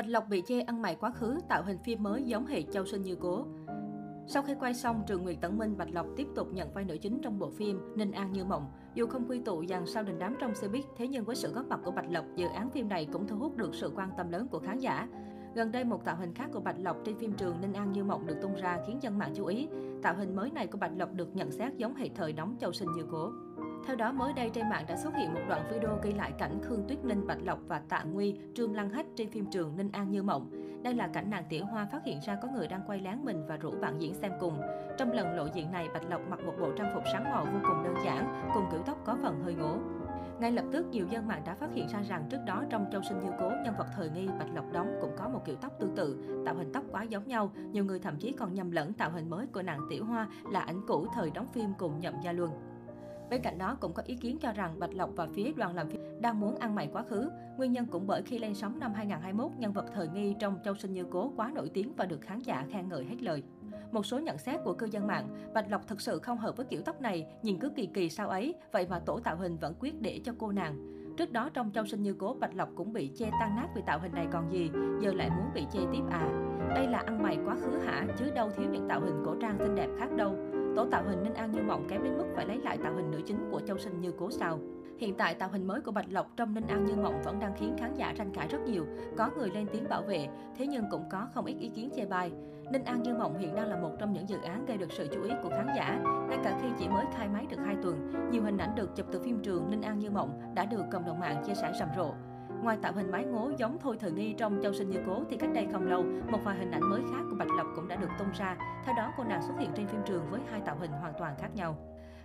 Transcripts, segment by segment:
Bạch Lộc bị chê ăn mày quá khứ, tạo hình phim mới giống hệ Châu Sinh Như Cố. Sau khi quay xong, Trường Nguyệt Tấn Minh Bạch Lộc tiếp tục nhận vai nữ chính trong bộ phim Ninh An Như Mộng. Dù không quy tụ dàn sao đình đám trong showbiz, thế nhưng với sự góp mặt của Bạch Lộc, dự án phim này cũng thu hút được sự quan tâm lớn của khán giả. Gần đây, một tạo hình khác của Bạch Lộc trên phim trường Ninh An Như Mộng được tung ra khiến dân mạng chú ý. Tạo hình mới này của Bạch Lộc được nhận xét giống hệ thời đóng Châu Sinh Như Cố. Theo đó, mới đây trên mạng đã xuất hiện một đoạn video ghi lại cảnh Khương Tuyết Ninh, Bạch Lộc và Tạ Nguy, Trương Lăng Hách trên phim trường Ninh An Như Mộng. Đây là cảnh nàng Tiểu Hoa phát hiện ra có người đang quay lén mình và rủ bạn diễn xem cùng. Trong lần lộ diện này, Bạch Lộc mặc một bộ trang phục sáng màu vô cùng đơn giản, cùng kiểu tóc có phần hơi ngố. Ngay lập tức, nhiều dân mạng đã phát hiện ra rằng trước đó trong Châu Sinh Như Cố, nhân vật thời nghi Bạch Lộc đóng cũng có một kiểu tóc tương tự, tạo hình tóc quá giống nhau. Nhiều người thậm chí còn nhầm lẫn tạo hình mới của nàng Tiểu Hoa là ảnh cũ thời đóng phim cùng Nhậm Gia Luân. Bên cạnh đó cũng có ý kiến cho rằng Bạch Lộc và phía đoàn làm phim đang muốn ăn mày quá khứ. Nguyên nhân cũng bởi khi lên sóng năm 2021, nhân vật thời nghi trong Châu Sinh Như Cố quá nổi tiếng và được khán giả khen ngợi hết lời. Một số nhận xét của cư dân mạng, Bạch Lộc thực sự không hợp với kiểu tóc này, nhìn cứ kỳ kỳ sao ấy, vậy mà tổ tạo hình vẫn quyết để cho cô nàng. Trước đó trong Châu Sinh Như Cố, Bạch Lộc cũng bị chê tan nát vì tạo hình này còn gì, giờ lại muốn bị chê tiếp à. Đây là ăn mày quá khứ hả, chứ đâu thiếu những tạo hình cổ trang xinh đẹp khác đâu. Tổ tạo hình Ninh An Như Mộng kém đến mức phải lấy lại tạo hình nữ chính của Châu Sinh Như Cố sao. Hiện tại tạo hình mới của Bạch Lộc trong Ninh An Như Mộng vẫn đang khiến khán giả tranh cãi rất nhiều. Có người lên tiếng bảo vệ, thế nhưng cũng có không ít ý kiến chê bai. Ninh An Như Mộng hiện đang là một trong những dự án gây được sự chú ý của khán giả. Ngay cả khi chỉ mới khai máy được 2 tuần, nhiều hình ảnh được chụp từ phim trường Ninh An Như Mộng đã được cộng đồng mạng chia sẻ rầm rộ. Ngoài tạo hình mái ngố giống Thôi Thời Nghi trong Châu Sinh Như Cố thì cách đây không lâu, một vài hình ảnh mới khác của Bạch Lộc cũng đã được tung ra. Theo đó, cô nàng xuất hiện trên phim trường với hai tạo hình hoàn toàn khác nhau.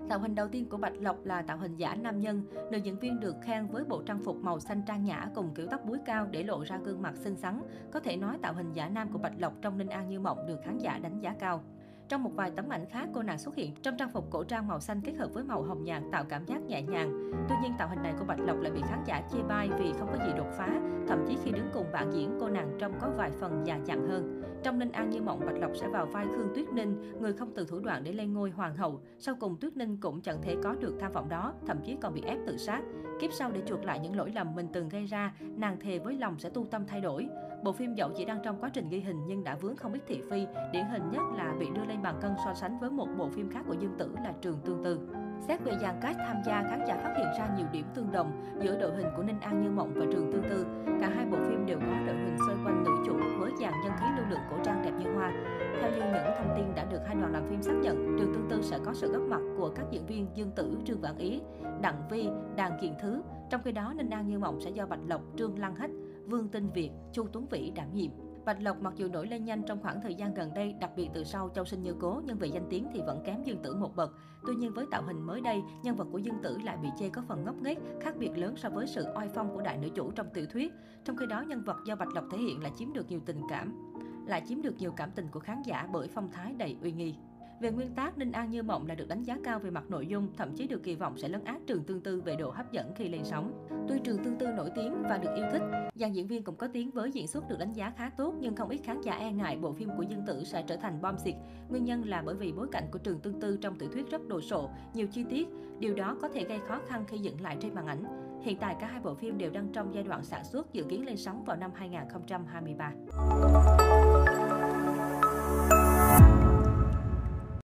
Tạo hình đầu tiên của Bạch Lộc là tạo hình giả nam nhân. Nữ diễn viên được khen với bộ trang phục màu xanh trang nhã cùng kiểu tóc búi cao để lộ ra gương mặt xinh xắn. Có thể nói tạo hình giả nam của Bạch Lộc trong Ninh An Như Mộng được khán giả đánh giá cao. Trong một vài tấm ảnh khác, cô nàng xuất hiện trong trang phục cổ trang màu xanh kết hợp với màu hồng nhạt tạo cảm giác nhẹ nhàng. Tuy nhiên, tạo hình này của Bạch Lộc lại bị khán giả chê bai vì không có gì đột phá. Thậm chí khi đứng cùng bạn diễn, cô nàng trông có vài phần già dặn hơn. Trong Ninh An Như Mộng, Bạch Lộc sẽ vào vai Khương Tuyết Ninh, người không từ thủ đoạn để lên ngôi hoàng hậu. Sau cùng, Tuyết Ninh cũng chẳng thể có được tham vọng đó, thậm chí còn bị ép tự sát. Kiếp sau để chuộc lại những lỗi lầm mình từng gây ra, nàng thề với lòng sẽ tu tâm thay đổi. Bộ phim dẫu chỉ đang trong quá trình ghi hình nhưng đã vướng không ít thị phi, điển hình nhất là bị đưa lên bàn cân so sánh với một bộ phim khác của Dương Tử là Trường Tương Tư. Xét về dàn cast tham gia, khán giả phát hiện ra nhiều điểm tương đồng giữa đội hình của Ninh An Như Mộng và Trường Tương Tư. Cả hai bộ phim đều có đội hình xoay quanh nữ chủ với dàn nhân khí lưu lượng cổ trang đẹp như hoa. Theo như những thông tin đã được hai đoàn làm phim xác nhận, Trường Tương Tư sẽ có sự góp mặt của các diễn viên Dương Tử, Trương Vạn Ý, Đặng Vi, Đàn Kiện Thứ. Trong khi đó, Ninh An Như Mộng sẽ do Bạch Lộc, Trương Lăng Hách, Vương Tinh Việt, Chu Tuấn Vĩ đảm nhiệm. Bạch Lộc mặc dù nổi lên nhanh trong khoảng thời gian gần đây, đặc biệt từ sau Châu Sinh Như Cố, nhưng về danh tiếng thì vẫn kém Dương Tử một bậc. Tuy nhiên với tạo hình mới đây, nhân vật của Dương Tử lại bị chê có phần ngốc nghếch, khác biệt lớn so với sự oai phong của đại nữ chủ trong tiểu thuyết. Trong khi đó, nhân vật do Bạch Lộc thể hiện lại chiếm được nhiều tình cảm, lại chiếm được nhiều cảm tình của khán giả bởi phong thái đầy uy nghi. Về nguyên tắc, Ninh An Như Mộng là được đánh giá cao về mặt nội dung, thậm chí được kỳ vọng sẽ lấn át Trường Tương Tư về độ hấp dẫn khi lên sóng. Tuy Trường Tương Tư nổi tiếng và được yêu thích, dàn diễn viên cũng có tiếng với diễn xuất được đánh giá khá tốt nhưng không ít khán giả e ngại bộ phim của Dương Tử sẽ trở thành bom xịt. Nguyên nhân là bởi vì bối cảnh của Trường Tương Tư trong tiểu thuyết rất đồ sộ, nhiều chi tiết, điều đó có thể gây khó khăn khi dựng lại trên màn ảnh. Hiện tại cả hai bộ phim đều đang trong giai đoạn sản xuất dự kiến lên sóng vào năm 2023.